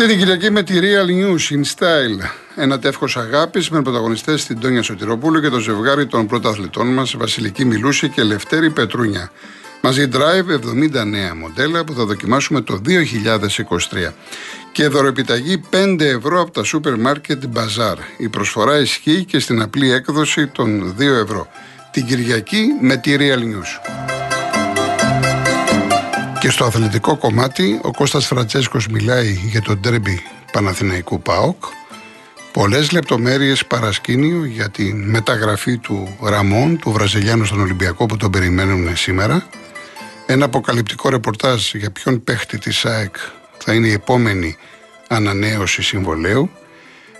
Αυτή την Κυριακή με τη Real News in Style. Ένα τεύχος αγάπης με πρωταγωνιστές την Τόνια Σωτηροπούλου και το ζευγάρι των πρωταθλητών μας, Βασιλική Μιλούση και Λευτέρη Πετρούνια. Μαζί Drive 70 νέα μοντέλα που θα δοκιμάσουμε το 2023. Και δωρεπιταγή 5 ευρώ από τα σούπερ μάρκετ Bazaar. Η προσφορά ισχύει και στην απλή έκδοση των 2 ευρώ. Την Κυριακή με τη Real News. Και στο αθλητικό κομμάτι ο Κώστας Φραντσέσκος μιλάει για τον τέρμπι Παναθηναϊκού ΠΑΟΚ. Πολλές λεπτομέρειες παρασκήνιο για τη μεταγραφή του Ραμόν, του Βραζιλιάνου στον Ολυμπιακό που τον περιμένουν σήμερα. Ένα αποκαλυπτικό ρεπορτάζ για ποιον παίχτη της ΑΕΚ θα είναι η επόμενη ανανέωση συμβολέου.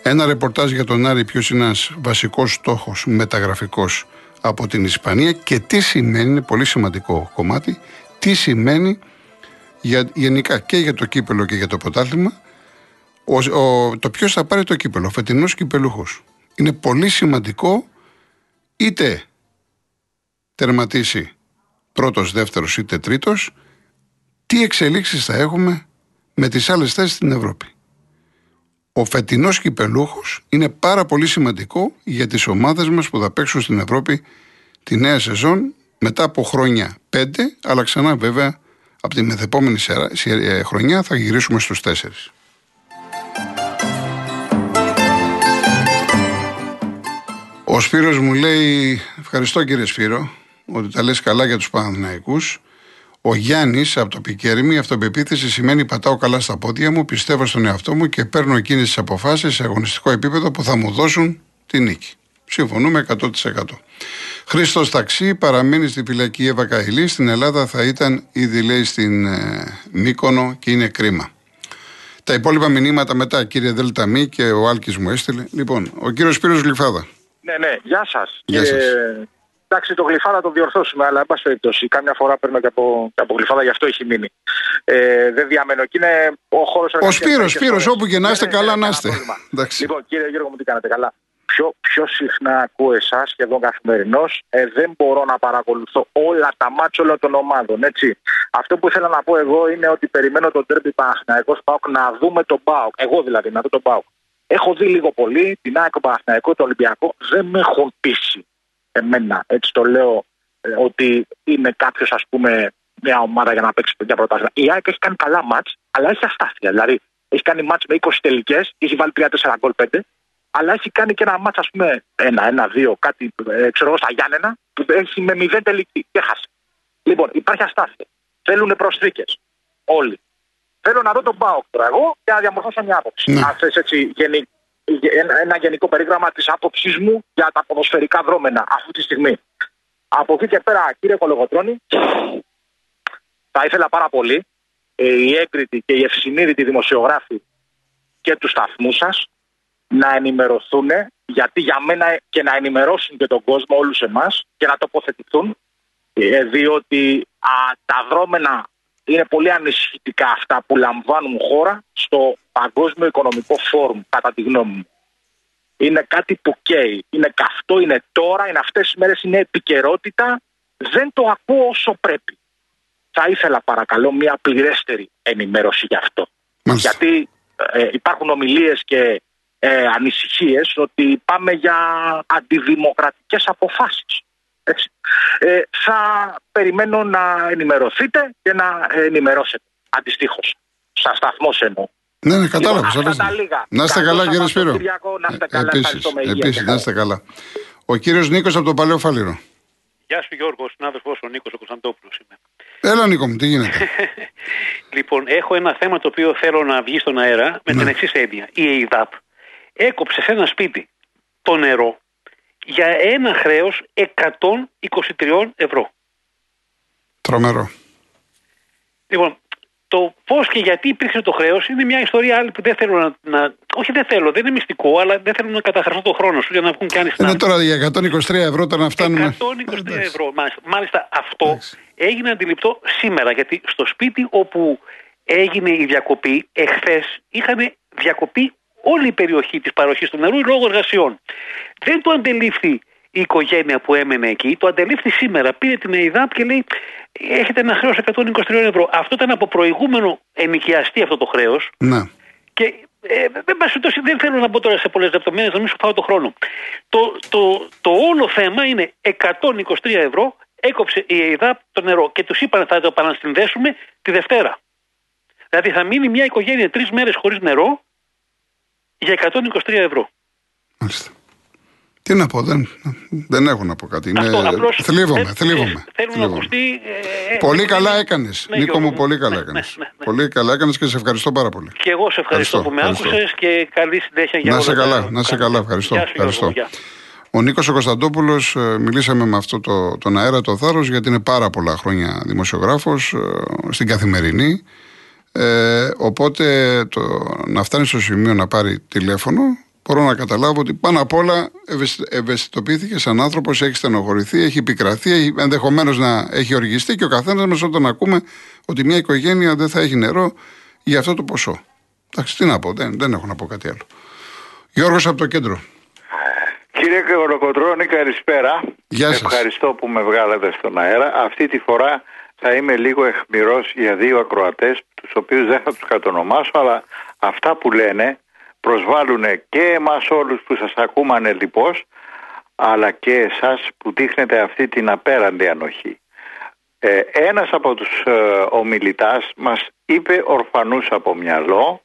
Ένα ρεπορτάζ για τον Άρη ποιος είναι ένας βασικός στόχος μεταγραφικός από την Ισπανία και τι σημαίνει, είναι πολύ σημαντικό κομμάτι, τι σημαίνει για, γενικά και για το κύπελο και για το πρωτάθλημα το ποιος θα πάρει το κύπελο, ο φετινός κυπελούχος. Είναι πολύ σημαντικό είτε τερματίσει πρώτος, δεύτερος είτε τρίτος, τι εξελίξεις θα έχουμε με τις άλλες θέσεις στην Ευρώπη. Ο φετινός κυπελούχος είναι πάρα πολύ σημαντικό για τις ομάδες μας που θα παίξουν στην Ευρώπη τη νέα σεζόν μετά από χρόνια πέντε, αλλά ξανά βέβαια από τη μεθεπόμενη ε, χρονιά θα γυρίσουμε στους τέσσερις. Ο Σπύρος μου λέει, ευχαριστώ κύριε Σπύρο, ότι τα λες καλά για τους Παναθηναϊκούς. Ο Γιάννης από το Πικέρμι, αυτοπεποίθηση σημαίνει πατάω καλά στα πόδια μου, πιστεύω στον εαυτό μου και παίρνω εκείνες τις αποφάσεις σε αγωνιστικό επίπεδο που θα μου δώσουν τη νίκη. Συμφωνούμε 100%. Χρήστος Ταξί παραμένει στη φυλακή Εύα Καηλή. Στην Ελλάδα θα ήταν ήδη λέει στην ε, Μύκονο και είναι κρίμα. Τα υπόλοιπα μηνύματα μετά, κύριε Δελταμή και ο Άλκης μου έστειλε. Λοιπόν, ο κύριος Σπύρος Γλυφάδα. Ναι, ναι, γεια σας. Γεια σας. εντάξει, το γλυφάδα το διορθώσουμε, αλλά εν πάση περιπτώσει. Κάμια φορά παίρνω και από, και από γλυφάδα, γι' αυτό έχει μείνει. Ε, δεν διαμένω. Και είναι ο χώρος Ο Σπύρος, Σπύρος, όπου και να είστε, Ναι, ναι, καλά ναι, να κανένα είστε. πρόβλημα. Εντάξει. Λοιπόν, κύριε Γιώργο, μου τι κάνετε καλά; Πιο, πιο συχνά ακούω εσάς σχεδόν καθημερινώς. Ε, δεν μπορώ να παρακολουθώ όλα τα μάτια όλων των ομάδων. Έτσι. Αυτό που ήθελα να πω εγώ είναι ότι περιμένω τον τέρμπι Παναθηναϊκός Πάοκ να δούμε τον Πάοκ. Εγώ δηλαδή, να δω τον Πάοκ. Έχω δει λίγο πολύ την ΑΕΚ, τον Παναθηναϊκό, τον Ολυμπιακό. Δεν με έχουν πείσει εμένα. Έτσι το λέω ε, ότι είναι κάποιος, ας πούμε, μια ομάδα για να παίξει για πρωτάθλημα. Η ΑΕΚ έχει κάνει καλά μάτς, αλλά έχει αστάθεια. Δηλαδή, έχει κάνει μάτς με 20 τελικές, έχει βάλει 3-4 γκολ 5, αλλά έχει κάνει και ένα μάτς, ας πούμε, ένα, ένα, δύο, κάτι, ε, ξέρω εγώ, στα Γιάννενα, που έχει με 0 τελική και χάσει. Λοιπόν, υπάρχει αστάθεια. Θέλουν προσθήκες. Όλοι. Θέλω να δω τον Πάοκ τώρα εγώ και να διαμορφώσω μια άποψη. Ναι. Αν θες έτσι γενι- ένα, ένα γενικό περίγραμμα της άποψής μου για τα ποδοσφαιρικά δρόμενα αυτή τη στιγμή. Από εκεί και πέρα, κύριε Κολογοτρόνη, θα ήθελα πάρα πολύ ε, οι έγκριτοι και οι ευσυνείδητοι δημοσιογράφοι και τους σταθμούς σας να ενημερωθούν, γιατί για μένα και να ενημερώσουν και τον κόσμο, όλους εμάς, και να τοποθετηθούν, ε, διότι α, τα δρόμενα είναι πολύ ανησυχητικά αυτά που λαμβάνουν χώρα στο Παγκόσμιο Οικονομικό Φόρουμ, κατά τη γνώμη μου. Είναι κάτι που καίει. Είναι καυτό, είναι τώρα, είναι αυτές τις μέρες, είναι επικαιρότητα. Δεν το ακούω όσο πρέπει. Θα ήθελα παρακαλώ μια πληρέστερη ενημέρωση γι' αυτό. Μάλιστα. Γιατί ε, υπάρχουν ομιλίες και ε, ανησυχίες ότι πάμε για αντιδημοκρατικές αποφάσεις. Έτσι. Ε, θα περιμένω να ενημερωθείτε και να ενημερώσετε αντιστοίχως. Στα σταθμό εννοώ. Ναι, ναι, κατάλαβα. Λοιπόν, αυτά σαφές. τα λίγα. Να είστε Καλό καλά, κύριε Σπύρο. Σαββατοκύριακο, να είστε καλά, επίσης, ευχαριστώ με υγεία επίσης, και να είστε καλά. Ο κύριος Νίκος από το Παλαιό Φάληρο. Γεια σου Γιώργος, ο συνάδελφός ο Νίκος ο Κωνσταντόπουλος είμαι. Έλα, Νίκο μου, τι γίνεται; Λοιπόν, έχω ένα θέμα το οποίο θέλω να βγει στον αέρα με Ναι. την εξής έννοια. Η ΕΙΔΑΠ έκοψε σε ένα σπίτι το νερό για ένα χρέος 123 ευρώ. Τρομερό. Λοιπόν, το πώς και γιατί υπήρξε το χρέος είναι μια ιστορία άλλη που δεν θέλω να, να. Όχι, δεν θέλω, δεν είναι μυστικό, αλλά δεν θέλω να καταχραστώ το χρόνο σου για να βγουν και άλλοι Είναι συνάδελφοι. τώρα για 123 ευρώ τώρα να φτάνουμε. 123 Εντάξει. ευρώ. Μάλιστα, μάλιστα αυτό Εντάξει. έγινε αντιληπτό σήμερα γιατί στο σπίτι όπου έγινε η διακοπή εχθές είχαν διακοπή όλη η περιοχή της παροχής του νερού λόγω εργασιών. Δεν το αντελήφθη η οικογένεια που έμενε εκεί, το αντελήφθη σήμερα. Πήρε την ΕΙΔΑΠ και λέει έχετε ένα χρέος 123 ευρώ. Αυτό ήταν από προηγούμενο ενοικιαστή αυτό το χρέος Ναι. Και ε, δεν, δεν θέλω να μπω τώρα σε πολλές λεπτομέρειες, να μην σου φάω το χρόνο. Το, το, το όλο θέμα είναι 123 ευρώ έκοψε η ΕΙΔΑΠ το νερό και τους είπαν θα το επανασυνδέσουμε τη Δευτέρα. Δηλαδή θα μείνει μια οικογένεια τρεις μέρες χωρίς νερό για 123 ευρώ. Μάλιστα. Τι να πω, δεν, δεν έχω να πω κάτι. Αυτό, Είναι... απλώς θλίβομαι, θλίβομαι. Θέλω να ακουστεί. Ε, πολύ ε, καλά ε, έκανες. ναι, Νίκο Γιώργο μου, πολύ καλά ναι, έκανες. ναι, ναι, ναι. Πολύ καλά έκανες και σε ευχαριστώ πάρα πολύ. Και εγώ σε ευχαριστώ, που με άκουσες και καλή συνέχεια για Να όλα σε τα καλά, που να σε κάνεις. καλά. Ευχαριστώ. Γεια σου, Γιώργο, ευχαριστώ. γεια. Ο Νίκος ο Κωνσταντόπουλος, μιλήσαμε με αυτό το, τον αέρα το θάρρος, γιατί είναι πάρα πολλά χρόνια δημοσιογράφος στην καθημερινή. Ε, οπότε το, να φτάνει στο σημείο να πάρει τηλέφωνο, μπορώ να καταλάβω ότι πάνω απ' όλα ευαισθη- ευαισθητοποιήθηκε σαν άνθρωπος, έχει στενοχωρηθεί, έχει επικραθεί, έχει, ενδεχομένως να έχει οργιστεί και ο καθένας μας όταν ακούμε ότι μια οικογένεια δεν θα έχει νερό για αυτό το ποσό. Εντάξει, τι να πω, δεν, δεν έχω να πω κάτι άλλο. Γιώργος από το κέντρο. Κύριε Κολοκοτρώνη, καλησπέρα. Γεια σας. Ευχαριστώ που με βγάλατε στον αέρα. Αυτή τη φορά θα είμαι λίγο εχμηρός για δύο ακροατές, τους οποίους δεν θα τους κατονομάσω, αλλά αυτά που λένε προσβάλλουν και εμάς όλους που σας ακούμε ανελιπώς, αλλά και εσάς που δείχνετε αυτή την απέραντη ανοχή. Ε, ένας από τους ε, ομιλητάς μας είπε ορφανούς από μυαλό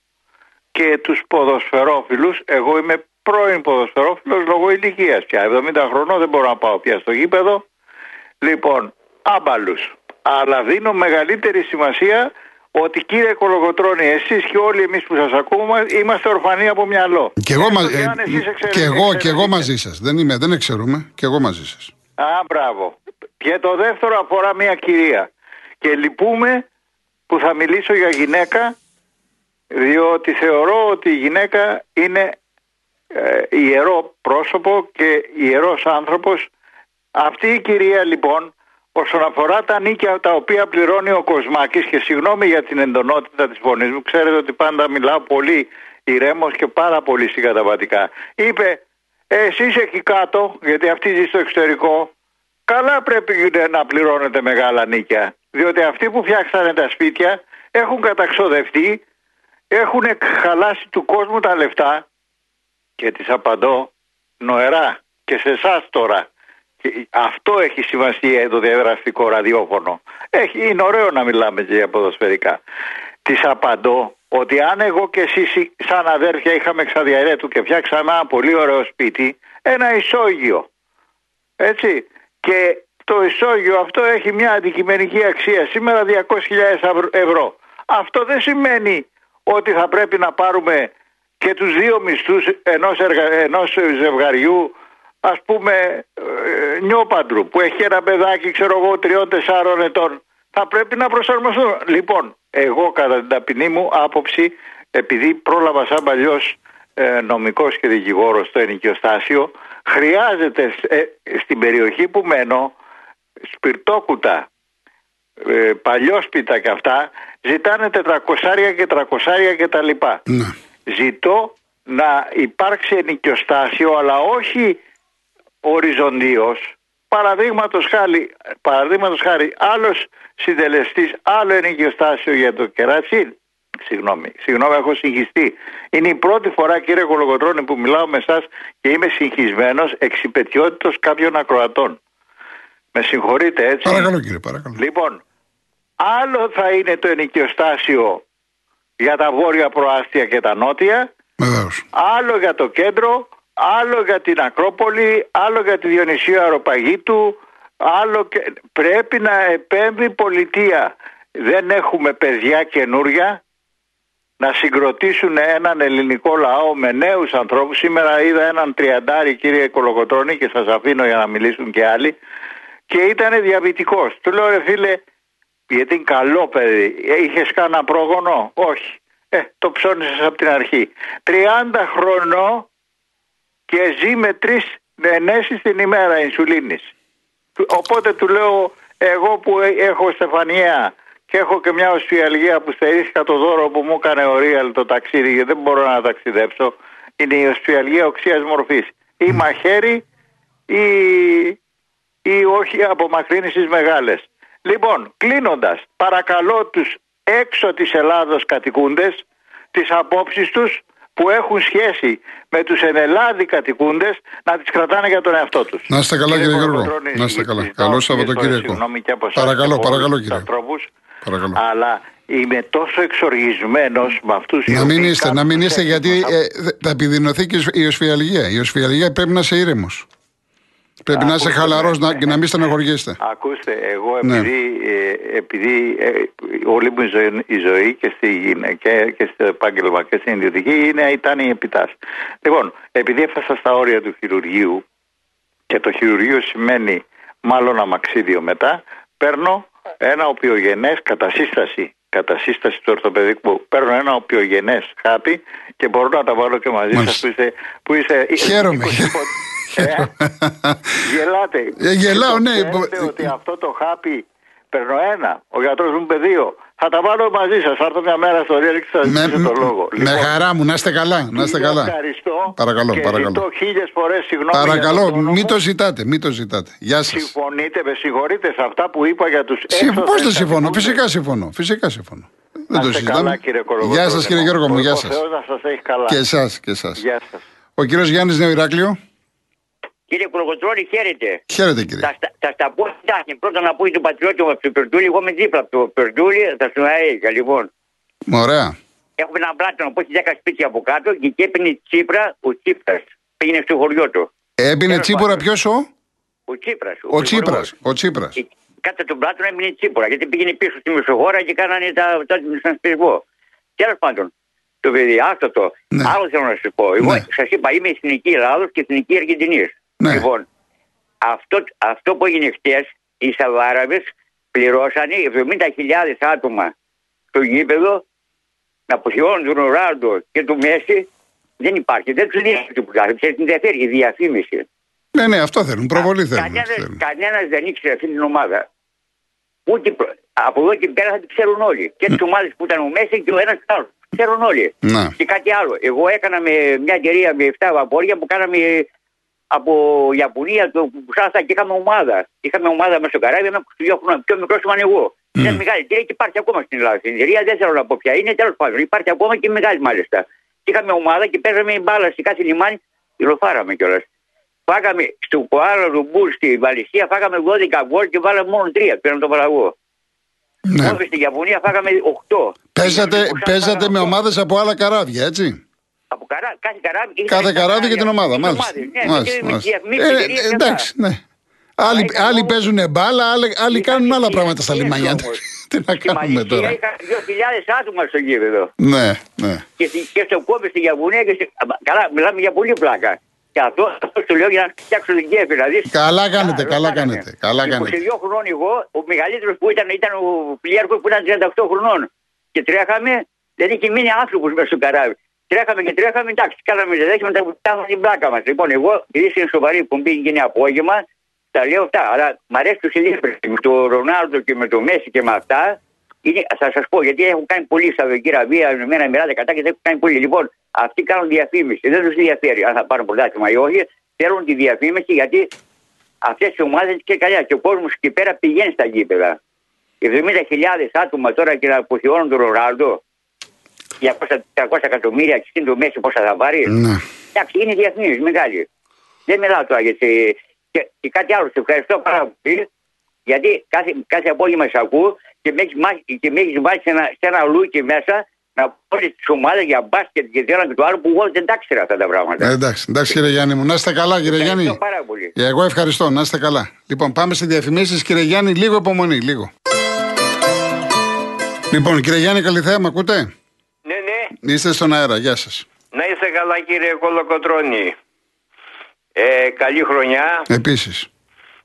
και τους ποδοσφαιρόφιλους, εγώ είμαι πρώην ποδοσφαιρόφιλος λόγω ηλικίας πια, 70 χρονών δεν μπορώ να πάω πια στο γήπεδο, λοιπόν άμπαλους. Αλλά δίνω μεγαλύτερη σημασία ότι κύριε Κολογοτρώνη, εσείς και όλοι εμείς που σας ακούμε είμαστε ορφανοί από μυαλό. Και εγώ, μα- Έστω και ε, αν εσείς εξαιρε- και εγώ, και εγώ εξαιρετείτε. μαζί σας. Δεν, είμαι, δεν εξαιρούμε. Και εγώ μαζί σας. Α, μπράβο. Και το δεύτερο αφορά μια κυρία. Και λυπούμε που θα μιλήσω για γυναίκα, διότι θεωρώ ότι η γυναίκα είναι ε, ιερό πρόσωπο και ιερός άνθρωπος. Αυτή η κυρία λοιπόν, όσον αφορά τα νίκια τα οποία πληρώνει ο Κοσμάκης και συγγνώμη για την εντονότητα της φωνής μου, ξέρετε ότι πάντα μιλάω πολύ ηρέμος και πάρα πολύ συγκαταβατικά. Είπε, εσείς εκεί κάτω, γιατί αυτή ζει στο εξωτερικό, καλά πρέπει να πληρώνετε μεγάλα νίκια. Διότι αυτοί που φτιάξανε τα σπίτια έχουν καταξοδευτεί, έχουν χαλάσει του κόσμου τα λεφτά και τις απαντώ νοερά και σε εσάς τώρα. Και αυτό έχει σημασία το διαδραστικό ραδιόφωνο. Έχει, είναι ωραίο να μιλάμε και για ποδοσφαιρικά. Τις απαντώ ότι αν εγώ και εσείς σαν αδέρφια είχαμε ξαδιαρέτου και φτιάξαμε ένα πολύ ωραίο σπίτι, ένα ισόγειο. Έτσι. Και το ισόγειο αυτό έχει μια αντικειμενική αξία σήμερα 200.000 ευρώ. Αυτό δεν σημαίνει ότι θα πρέπει να πάρουμε και τους δύο μισθούς ενός, εργα... ενός ζευγαριού ας πούμε ε, νιόπαντρου που έχει ένα παιδάκι ξέρω εγώ τριών-τεσσάρων ετών θα πρέπει να προσαρμοστούν. Λοιπόν, εγώ κατά την ταπεινή μου άποψη επειδή πρόλαβα σαν παλιός ε, νομικός και δικηγόρος στο ενοικιοστάσιο χρειάζεται ε, στην περιοχή που μένω σπιρτόκουτα ε, παλιόσπιτα και αυτά ζητάνε 400 και 300 και τα λοιπά. Ναι. Ζητώ να υπάρξει ενοικιοστάσιο αλλά όχι οριζοντίως παραδείγματος χάρη, παραδείγματος χάρη άλλος συντελεστής άλλο ενοικιοστάσιο για το κερατσίν Συγγνώμη, συγγνώμη, έχω συγχυστεί. Είναι η πρώτη φορά, κύριε Κολογοτρώνη, που μιλάω με εσάς και είμαι συγχυσμένος εξυπετιότητος κάποιων ακροατών. Με συγχωρείτε έτσι. Παρακαλώ κύριε, παρακαλώ. Λοιπόν, άλλο θα είναι το ενοικιοστάσιο για τα βόρεια προάστια και τα νότια, Βεβαίως. άλλο για το κέντρο, άλλο για την Ακρόπολη, άλλο για τη Διονυσίου Αεροπαγήτου, άλλο και... πρέπει να επέμβει η πολιτεία. Δεν έχουμε παιδιά καινούρια να συγκροτήσουν έναν ελληνικό λαό με νέους ανθρώπους. Σήμερα είδα έναν τριαντάρι κύριε Κολοκοτρώνη και σας αφήνω για να μιλήσουν και άλλοι και ήταν διαβητικός. Του λέω ρε φίλε γιατί είναι καλό παιδί. Είχες κάνα πρόγονο; Όχι. Ε, το ψώνισες από την αρχή. 30 χρονών και ζει με τρεις ενέσεις την ημέρα ινσουλίνης. Οπότε του λέω εγώ που έχω στεφανία και έχω και μια οσφιαλγία που στερήθηκα το δώρο που μου έκανε ο Ρίαλ το ταξίδι γιατί δεν μπορώ να ταξιδέψω. Είναι η οσφιαλγία οξίας μορφής. Ή μαχαίρι ή, ή όχι απομακρύνσεις μεγάλες. Λοιπόν, κλείνοντας, παρακαλώ τους έξω της Ελλάδος κατοικούντες τις απόψεις τους που έχουν σχέση με τους ενελάδη κατοικούντες να τις κρατάνε για τον εαυτό τους. Να είστε καλά κύριε Γιώργο. Να είστε καλά. Καλό Σαββατοκύριακο. Παρακαλώ, παρακαλώ κύριε. Παρακαλώ. Αλλά είμαι τόσο εξοργισμένος με αυτούς οι Να μην είστε, να μην είστε γιατί ε, θα επιδεινωθεί και η οσφιαλγία. Η οσφιαλγία πρέπει να είσαι ήρεμος. Πρέπει να είσαι χαλαρός και να μην στεναχωριέστε. Ακούστε, εγώ ναι. επειδή, ε, επειδή ε, όλη μου η ζωή, και, στη, και, και στο επάγγελμα και στην ιδιωτική είναι, ήταν η επιτάση. Λοιπόν, επειδή έφτασα στα όρια του χειρουργείου και το χειρουργείο σημαίνει μάλλον αμαξίδιο μετά, παίρνω ένα οπιογενές κατά σύσταση, κατά σύσταση του ορθοπαιδικού. Παίρνω ένα οπιογενές χάπι και μπορώ να τα βάλω και μαζί σας που είστε... Που είστε Χαίρομαι. Ε, γελάτε. Ε, γελάω, ναι. ότι αυτό το χάπι παίρνω ένα, ο γιατρός μου είπε δύο. Θα τα βάλω μαζί σας. Θα έρθω μια μέρα στο Ρέλεξ και θα ζητήσω το λόγο. Με λοιπόν, χαρά μου, να είστε καλά. Να είστε καλά. Ευχαριστώ. Παρακαλώ, και παρακαλώ. Ζητώ χίλιες φορές συγγνώμη. Παρακαλώ, το μην το ζητάτε, μην το ζητάτε. Γεια σας. Συμφωνείτε, με συγχωρείτε σε αυτά που είπα για τους έξω. Πώς δεν συμφωνώ, φυσικά συμφωνώ. Φυσικά συμφωνώ. Δεν το συζητάμε. Γεια σας κύριε Γιώργο μου, γεια σας. Και εσάς και εσάς. Ο κύριος Γιάννης Νέο Ηράκλειο. Κύριε Κολοκοτρώνη, χαίρετε. Χαίρετε, κύριε. Θα, θα στα πω εντάξει. Πρώτα να πω του πατριώτη μου από το Περτούλη. Εγώ είμαι δίπλα από το Περτούλη, θα σου αίγα λοιπόν. Ωραία. Έχουμε ένα πλάτο που έχει 10 σπίτια από κάτω και εκεί έπαιρνε Τσίπρα ο Τσίπρας. Πήγαινε στο χωριό του. Έμπαινε Τσίπρα ποιος ο; Ο Τσίπρας. Ο, ο Τσίπρας. Ο Τσίπρας. Κάτω τον πλάτο έμεινε Τσίπρα γιατί πήγαινε πίσω στη Μεσοχώρα και κάνανε τα συνασπισμό. Τέλος πάντων, το παιδί, άστο το. Ναι. Άλλο θέλω να σα πω. Εγώ ναι. σας είπα, είμαι εθνική Ελλάδος και εθνική Αργεντινής. Ναι. Λοιπόν, αυτό, αυτό που έγινε χτες, οι Σαβάραβε πληρώσανε 70.000 άτομα στο γήπεδο να αποχαιώνουν τον Ρόναλντο και του Μέση. Δεν υπάρχει. Δεν του δίνει τίποτα. Δεν ενδιαφέρει η διαφήμιση. Ναι, ναι, αυτό θέλουν. Προβολή θέλουν. Κανένα δεν ήξερε αυτή την ομάδα. Ούτε από εδώ και πέρα θα την ξέρουν όλοι. Και τις ομάδες που ήταν ο Μέση και ο ένας άλλος. Ξέρουν όλοι. Να. Και κάτι άλλο. Εγώ έκανα με μια εταιρεία με 7 βαπόρια που κάναμε από Ιαπωνία το Πουσάστα και είχαμε ομάδα. Είχαμε ομάδα μέσα στο καράβι με 22 χρόνια. Πιο μικρό ήμουν εγώ. Mm. Είναι μεγάλη εταιρεία και υπάρχει ακόμα στην Ελλάδα. Στην εταιρεία δεν θέλω να πω πια είναι, τέλος πάντων. Υπάρχει ακόμα και μεγάλη μάλιστα. Και είχαμε ομάδα και παίζαμε μπάλα σε κάθε λιμάνι. Υλοφάραμε κιόλας. Φάγαμε στο Κουάλα Ρουμπούλ στη Βαλισσία, φάγαμε 12 γκολ και βάλαμε μόνο 3. Πήραμε το παραγωγό. Ναι. Μόνο στην Ιαπωνία φάγαμε 8. Παίζατε, παίζατε με ομάδες από άλλα καράβια, έτσι; Από καρά, κάθε καράβι. Κάθε καράβι και την ομάδα, μάλιστα. Ναι, μάλιστα, μάλιστα. Ε, εντάξει, ναι. Άλλοι, άλλοι παίζουν μπάλα, άλλοι, άλλοι κάνουν άλλα πράγματα στα λιμάνια. Τι να κάνουμε τώρα. Είχα 2.000 άτομα στο γήπεδο. Ναι, ναι. Και, και στο κόμπι στη Ιαπωνία και Καλά, μιλάμε για πολύ πλάκα. Και αυτό, αυτό το λέω για να φτιάξω την κέφη. Δηλαδή, καλά κάνετε, καλά κάνετε. Καλά κάνετε. 22 χρονών εγώ, ο μεγαλύτερος που ήταν, ήταν ο πλοίαρχος που ήταν 38 χρονών. Και τρέχαμε, δηλαδή και μείνει άνθρωπος μέσα στο καράβι. Τρέχαμε και τρέχαμε, εντάξει, κάναμε ζεδέχη μετά που φτάσαμε την πλάκα μας. Λοιπόν, εγώ, επειδή είναι σοβαρή που μπήκε είναι απόγευμα, τα λέω αυτά. Αλλά μ' αρέσει του Σιλίπρε με τον Ρονάλντο και με το Μέση και με αυτά. Είναι, θα σας πω γιατί έχουν κάνει πολύ στα Αραβία, με ένα μοιράτε κατά και δεν έχουν κάνει πολύ. Λοιπόν, αυτοί κάνουν διαφήμιση. Δεν τους ενδιαφέρει αν θα πάρουν πρωτάθλημα ή όχι. Θέλουν τη διαφήμιση γιατί αυτές οι ομάδες και καλά. Και ο κόσμος εκεί πέρα πηγαίνει στα γήπεδα. 70.000 άτομα τώρα και να αποχαιώνουν τον Ρονάλντο. 200-300 εκατομμύρια και στην το μέση πόσα θα πάρεις. Ναι. Εντάξει, είναι διεθνής, μεγάλη. Δεν μιλάω τώρα γιατί. Και, και κάτι άλλο, σε ευχαριστώ πάρα πολύ. Γιατί κάθε, κάθε απόγευμα σε ακούω και με έχεις βάλει σε ένα, σε ένα λούκι μέσα να πω τις ομάδες για μπάσκετ και το ένα και το άλλο που εγώ δεν τα ξέρα αυτά τα πράγματα. Ε, εντάξει, εντάξει κύριε Γιάννη μου, να είστε καλά κύριε Γιάννη. Ευχαριστώ πάρα πολύ. Εγώ ευχαριστώ, να είστε καλά. Λοιπόν, πάμε σε διαφημίσεις, κύριε Γιάννη, λίγο υπομονή, λίγο. Λοιπόν, κύριε Γιάννη, καλή θέα, με ακούτε; Ναι, ναι. Είστε στον αέρα, γεια σας. Να είστε καλά, κύριε Κολοκοτρώνη. Ε, καλή χρονιά. Επίσης.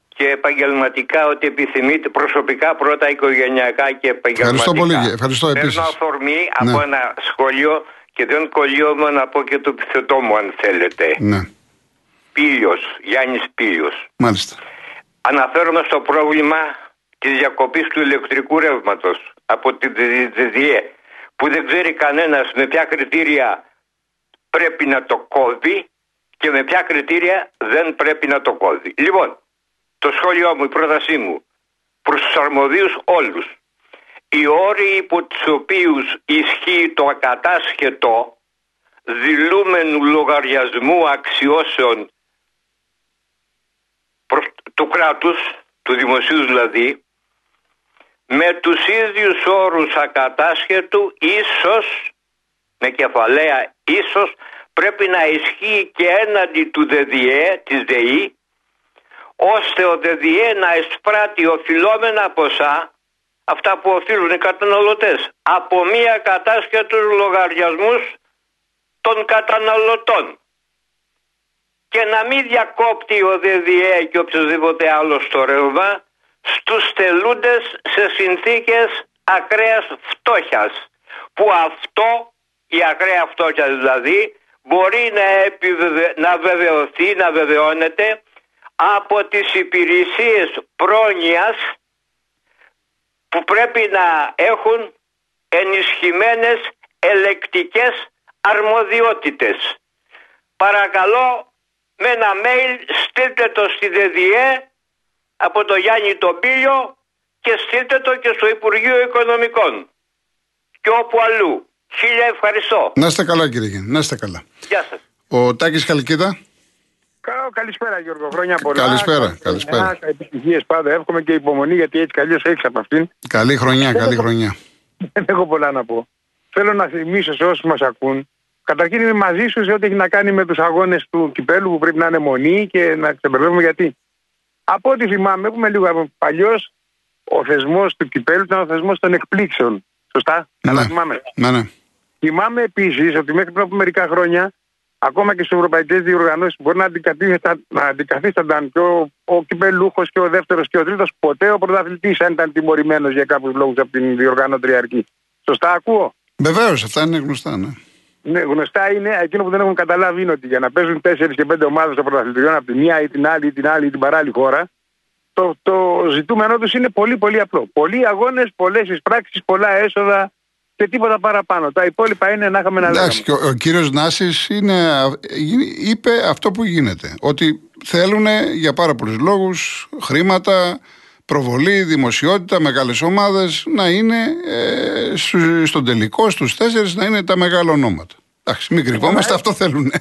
Και επαγγελματικά ό,τι επιθυμείτε. Προσωπικά πρώτα, οικογενειακά και επαγγελματικά. Ευχαριστώ πολύ. Ευχαριστώ επίσης. Παίρνω αφορμή ναι. από ένα σχόλιο και δεν κολλιόμαι να πω και το επιθετό μου, αν θέλετε. Ναι. Πήλιο, Γιάννης Πήλιο. Μάλιστα. Αναφέρομαι στο πρόβλημα της διακοπής του ηλεκτρικού ρεύματος από την ΔΔΕ που δεν ξέρει κανένας με ποια κριτήρια πρέπει να το κόβει και με ποια κριτήρια δεν πρέπει να το κόβει. Λοιπόν, το σχόλιο μου, η πρότασή μου προς τους αρμοδίους όλους. οι όροι υπό τους οποίους ισχύει το ακατάσχετο δηλούμενου λογαριασμού αξιώσεων του κράτους, του δημοσίου δηλαδή, με τους ίδιους όρους ακατάσχετου ίσως, με κεφαλαία ίσως, πρέπει να ισχύει και έναντι του ΔΔΕ, της ΔΕΗ, ώστε ο ΔΔΕ να εισπράττει οφειλόμενα ποσά, αυτά που οφείλουν οι καταναλωτές, από μία κατάσχετους λογαριασμούς των καταναλωτών. Και να μην διακόπτει ο ΔΔΕ και οποιοδήποτε άλλος στο ρεύμα στους τελούντες σε συνθήκες ακραίας φτώχειας που αυτό, η ακραία φτώχεια δηλαδή, μπορεί να, επιβεβαι... να βεβαιωθεί, να βεβαιώνεται από τις υπηρεσίες πρόνοιας που πρέπει να έχουν ενισχυμένες ελεκτικές αρμοδιότητες. Παρακαλώ με ένα mail στείλτε το στη ΔΔΕ από το Γιάννη τον Πίλιο και στείλτε το και στο Υπουργείο Οικονομικών και όπου αλλού. Χίλια ευχαριστώ. Να είστε καλά κύριε Γιάννη, να είστε καλά. Γεια σας. Ο Τάκης Καλκίδα. Καλησπέρα Γιώργο, χρόνια πολλά. Καλησπέρα, καλησπέρα. Επιτυχίες πάντα, εύχομαι και υπομονή γιατί έτσι καλώς έχεις από αυτήν. Καλή χρονιά, καλή χρονιά. Δεν έχω πολλά να πω. Θέλω να θυμίσω σε όσους μας ακούν Καταρχήν είμαι μαζί σου σε ό,τι έχει να κάνει με τους αγώνες του κυπέλου που πρέπει να είναι μονή και να ξεμπερδεύουμε γιατί. Από ό,τι θυμάμαι, έχουμε λίγο παλιός, ο θεσμός του κυπέλου ήταν ο θεσμός των εκπλήξεων. Σωστά; Ναι. θυμάμαι. Ναι, ναι. Θυμάμαι επίσης ότι μέχρι πριν από μερικά χρόνια, ακόμα και στις ευρωπαϊκές διοργανώσεις, μπορεί να αντικαθίστανταν και ο, ο κυπελούχος και ο δεύτερος και ο τρίτος, ποτέ ο πρωταθλητής αν ήταν τιμωρημένος για κάποιους λόγους από την διοργάνωτρια αρχή. Σωστά ακούω; Βεβαίως, αυτά είναι γνωστά, ναι. Ναι, γνωστά είναι, εκείνο που δεν έχουν καταλάβει είναι ότι για να παίζουν 4 και 5 ομάδες των πρωταθλητριών από τη μία ή την άλλη ή την άλλη ή την παράλληλη χώρα, το, το ζητούμενό τους είναι πολύ πολύ απλό. Πολλοί αγώνες, πολλές εισπράξεις, πολλά έσοδα και τίποτα παραπάνω. Τα υπόλοιπα είναι να είχαμε να λέμε. Εντάξει, ο, ο κύριος Νάσης είπε αυτό που γίνεται. Ότι θέλουν για πάρα πολλούς λόγους χρήματα, προβολή, δημοσιότητα, μεγάλες ομάδες να είναι ε, στον τελικό, στους τέσσερις να είναι τα μεγάλα ονόματα. Εντάξει, μην κρυβόμαστε, αυτό θέλουν.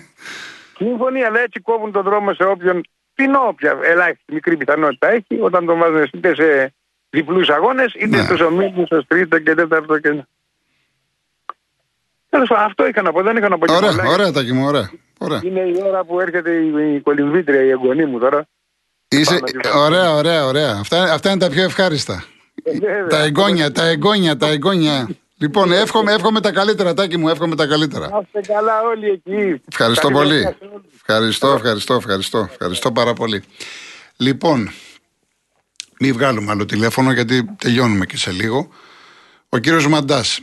Σύμφωνοι, αλλά έτσι κόβουν τον δρόμο σε όποιον την όποια ελάχιστη μικρή πιθανότητα έχει όταν τον βάζουν είτε σε διπλούς αγώνες είτε ναι. στους ομίλους, στο τρίτο και τέταρτο και. Τέλος αυτό είχα να πω, δεν είχα να πω. Ωραία, ωραία, ωραία, τα ωραία. ωραία. Είναι η ώρα που έρχεται η κολυμβήτρια, η εγγονή μου τώρα. Είσαι... Ωραία, ωραία, ωραία. Αυτά, αυτά είναι τα πιο ευχάριστα. Ε, τα εγγόνια, τα εγγόνια, τα εγγόνια. Λοιπόν, εύχομαι, εύχομαι τα καλύτερα, τάκι μου, εύχομαι τα καλύτερα. Να είστε καλά όλοι εκεί. Ευχαριστώ πολύ. Ευχαριστώ, ευχαριστώ, ευχαριστώ. Ευχαριστώ πάρα πολύ. Λοιπόν, μην βγάλουμε άλλο τηλέφωνο γιατί τελειώνουμε και σε λίγο. Ο κύριος Μαντάς.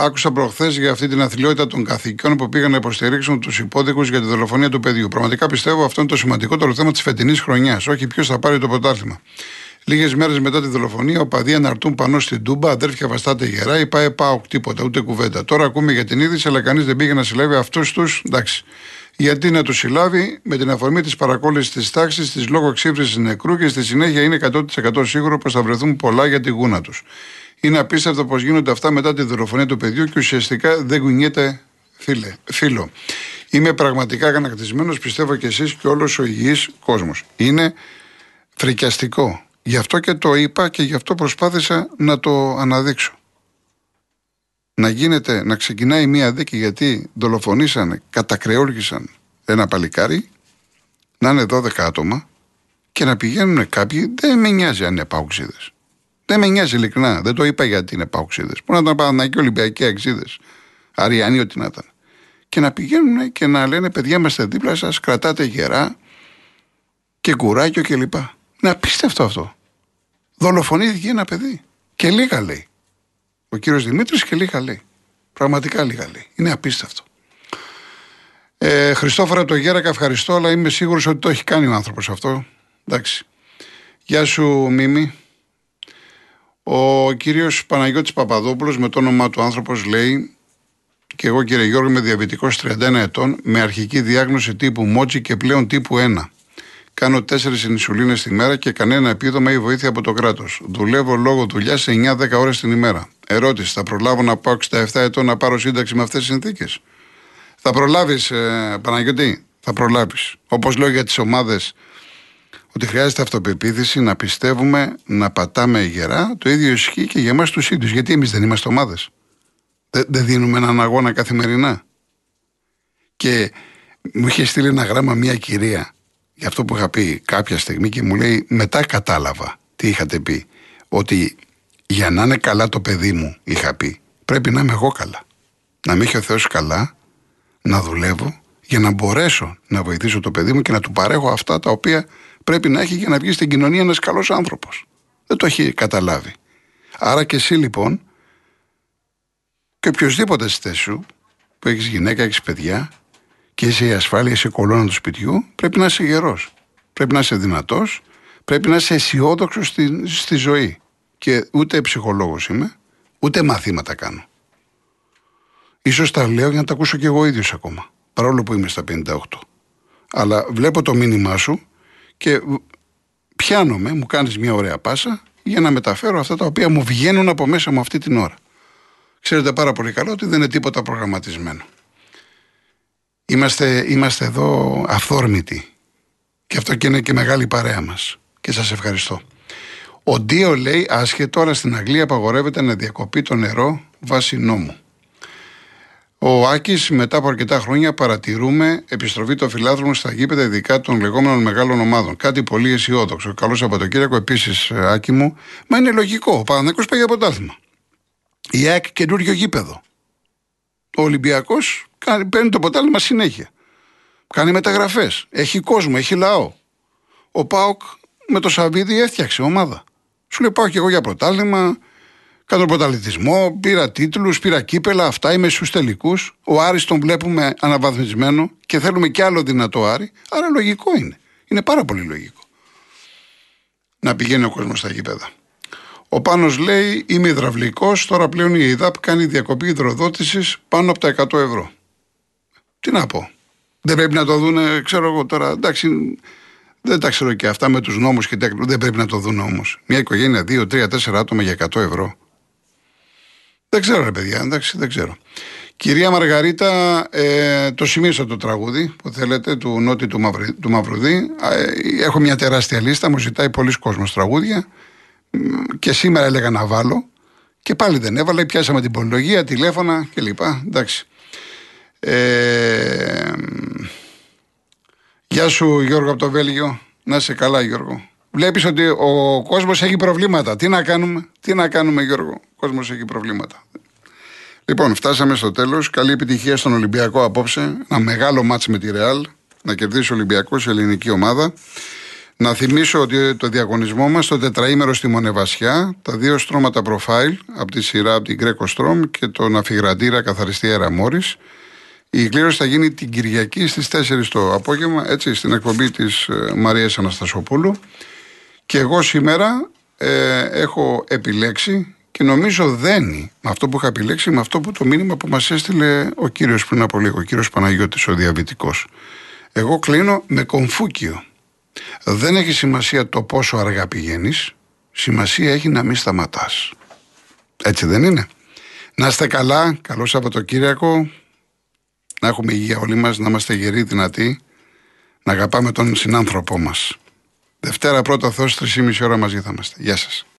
Άκουσα προχθές για αυτή την αθλειότητα των καθηκιών που πήγαν να υποστηρίξουν τους υπόδικου για τη δολοφονία του παιδιού. Πραγματικά πιστεύω αυτό είναι το σημαντικότερο θέμα της φετινής χρονιάς, όχι ποιος θα πάρει το πρωτάθλημα. Λίγες μέρες μετά τη δολοφονία, ο παδί αναρτούν πανώ στην Τούμπα, αδέρφια βαστάτε γερά, ή πάει πάω τίποτα, ούτε κουβέντα. Τώρα ακούμε για την είδηση, αλλά κανείς δεν πήγε να συλλάβει αυτούς τους. Εντάξει. Γιατί να τους συλλάβει με την αφορμή της παρακόλλησης της τάξης, της λόγω εξύφρηση νεκρού και στη συνέχεια είναι 100% σίγουρο πως θα βρεθούν πολλά για τη γούνα τους. Είναι απίστευτο πώ γίνονται αυτά μετά τη δολοφονία του παιδιού και ουσιαστικά δεν κουνιέται φίλε, φίλο. Είμαι πραγματικά κανακτισμένο, πιστεύω και εσείς και όλος ο υγιής κόσμος. Είναι φρικιαστικό. Γι' αυτό και το είπα και γι' αυτό προσπάθησα να το αναδείξω. Να γίνεται, να ξεκινάει μία δίκη γιατί δολοφονήσανε, κατακρεώργησαν ένα παλικάρι, να είναι 12 άτομα και να πηγαίνουν κάποιοι, δεν με νοιάζει αν είναι παουξίδες. Δεν με νοιάζει ειλικρινά. Δεν το είπα γιατί είναι παουξίδε. Πού να ήταν Παναγιακοί Ολυμπιακοί αξίδε. Αριανοί, ό,τι να ήταν. Και να πηγαίνουν και να λένε: Παιδιά, είμαστε δίπλα σας, κρατάτε γερά και κουράκιο κλπ. Είναι απίστευτο αυτό. Δολοφονήθηκε ένα παιδί. Και λίγα λέει. Ο κύριος Δημήτρης και λίγα λέει. Πραγματικά λίγα λέει. Είναι απίστευτο. Ε, Χριστόφορα το Γέρακα, ευχαριστώ, αλλά είμαι σίγουρος ότι το έχει κάνει ο άνθρωπος αυτό. Εντάξει. Γεια σου, Μίμη. Ο κύριος Παναγιώτης Παπαδόπουλος με το όνομά του άνθρωπος λέει και εγώ κύριε Γιώργο είμαι διαβητικός 31 ετών με αρχική διάγνωση τύπου Μότσι και πλέον τύπου 1. Κάνω 4 ενισουλίνες τη μέρα και κανένα επίδομα ή βοήθεια από το κράτος. Δουλεύω λόγω δουλειάς σε 9-10 ώρες την ημέρα. Ερώτηση. Θα προλάβω να πάω 67 ετών να πάρω σύνταξη με αυτές τις συνθήκες; Θα προλάβεις, ε, Παναγιώτη; Θα προλάβεις. Όπως λέω για τις ομάδες ότι χρειάζεται αυτοπεποίθηση να πιστεύουμε, να πατάμε γερά. Το ίδιο ισχύει και για εμάς τους ίδιους. Γιατί εμείς δεν είμαστε ομάδες. Δεν, δεν δίνουμε έναν αγώνα καθημερινά. Και μου είχε στείλει ένα γράμμα μια κυρία για αυτό που είχα πει κάποια στιγμή και μου λέει μετά κατάλαβα τι είχατε πει. Ότι για να είναι καλά το παιδί μου, είχα πει, πρέπει να είμαι εγώ καλά. Να με έχει ο Θεός καλά, να δουλεύω για να μπορέσω να βοηθήσω το παιδί μου και να του παρέχω αυτά τα οποία πρέπει να έχει για να βγει στην κοινωνία ένας καλός άνθρωπος. Δεν το έχει καταλάβει. Άρα και εσύ λοιπόν, και οποιοδήποτε στη θέση σου, που έχεις γυναίκα, έχεις παιδιά, και είσαι η ασφάλεια, είσαι η κολόνα του σπιτιού, πρέπει να είσαι γερός. Πρέπει να είσαι δυνατός, πρέπει να είσαι αισιόδοξος στη, στη ζωή. Και ούτε ψυχολόγος είμαι, ούτε μαθήματα κάνω. Ίσως τα λέω για να τα ακούσω κι εγώ ίδιος ακόμα. Παρόλο που είμαι στα 58. Αλλά βλέπω το μήνυμά σου και πιάνομαι, μου κάνεις μια ωραία πάσα για να μεταφέρω αυτά τα οποία μου βγαίνουν από μέσα μου αυτή την ώρα. Ξέρετε πάρα πολύ καλά ότι δεν είναι τίποτα προγραμματισμένο. Είμαστε, είμαστε εδώ αυθόρμητοι. Και αυτό και είναι και μεγάλη παρέα μας. Και σας ευχαριστώ. Ο Ντίο λέει άσχετο, αλλά στην Αγγλία απαγορεύεται να διακοπεί το νερό βάσει νόμου. Ο Άκης, μετά από αρκετά χρόνια, παρατηρούμε επιστροφή των φιλάδρων στα γήπεδα, ειδικά των λεγόμενων μεγάλων ομάδων. Κάτι πολύ αισιόδοξο. Καλό Σαββατοκύριακο, επίσης, Άκη μου. Μα είναι λογικό. Ο Παναγενικό πάει από τάθλημα. Η ΑΕΚ καινούριο γήπεδο. Ο Ολυμπιακός παίρνει το ποτάλμα συνέχεια. Κάνει μεταγραφές. Έχει κόσμο, έχει λαό. Ο Πάοκ με το Σαββίδι έφτιαξε ομάδα. Σου λέει πάω και εγώ για πρωτάλημα, κάνω πρωταλητισμό, πήρα τίτλους, πήρα κύπελα, αυτά είμαι στους τελικούς. Ο Άρης τον βλέπουμε αναβαθμισμένο και θέλουμε κι άλλο δυνατό Άρη. Άρα λογικό είναι. Είναι πάρα πολύ λογικό. Να πηγαίνει ο κόσμος στα γήπεδα. Ο Πάνος λέει: Είμαι υδραυλικός, τώρα πλέον η ΕΙΔΑΠ κάνει διακοπή υδροδότησης πάνω από τα 100 ευρώ. Τι να πω. Δεν πρέπει να το δουν, ξέρω εγώ τώρα. Εντάξει, δεν τα ξέρω και αυτά με τους νόμους και τέτοια. Δεν πρέπει να το δουν όμως. Μια οικογένεια, δύο, τρία, τέσσερα άτομα για 100 ευρώ. Δεν ξέρω, ρε παιδιά, εντάξει, δεν ξέρω. Κυρία Μαργαρίτα, ε, το σημείωσα το τραγούδι που θέλετε του Νότι του, Μαυρι, του Μαυρουδί. Ε, έχω μια τεράστια λίστα, μου ζητάει πολλοί κόσμος τραγούδια. Και σήμερα έλεγα να βάλω. Και πάλι δεν έβαλα, πιάσαμε την πολυλογία, τηλέφωνα κλπ. Εντάξει. Ε, Γεια σου Γιώργο από το Βέλγιο. Να είσαι καλά Γιώργο. Βλέπεις ότι ο κόσμος έχει προβλήματα. Τι να κάνουμε, τι να κάνουμε Γιώργο. Ο κόσμος έχει προβλήματα. Λοιπόν, φτάσαμε στο τέλος. Καλή επιτυχία στον Ολυμπιακό απόψε. Ένα μεγάλο μάτς με τη Ρεάλ. Να κερδίσει ο Ολυμπιακός η ελληνική ομάδα. Να θυμίσω ότι το διαγωνισμό μας το τετραήμερο στη Μονεβασιά, τα δύο στρώματα προφάιλ από τη σειρά από την Γκρέκο Στρόμ και τον αφιγραντήρα καθαριστή Αέρα Μόρις, η κλήρωση θα γίνει την Κυριακή στις 4 το απόγευμα, έτσι, στην εκπομπή της ε, Μαρίας Αναστασοπούλου. Και εγώ σήμερα ε, έχω επιλέξει και νομίζω δένει με αυτό που είχα επιλέξει, με αυτό που το μήνυμα που μας έστειλε ο κύριος πριν από λίγο, ο κύριος Παναγιώτης, ο διαβητικός. Εγώ κλείνω με κομφούκιο. Δεν έχει σημασία το πόσο αργά πηγαίνεις, σημασία έχει να μην σταματάς. Έτσι δεν είναι. Να είστε καλά, καλό Σαββατοκύριακο, να έχουμε υγεία όλοι μας, να είμαστε γεροί, δυνατοί, να αγαπάμε τον συνάνθρωπό μας. Δευτέρα πρώτα Θεός, 3,5 ώρα μαζί θα είμαστε. Γεια σας.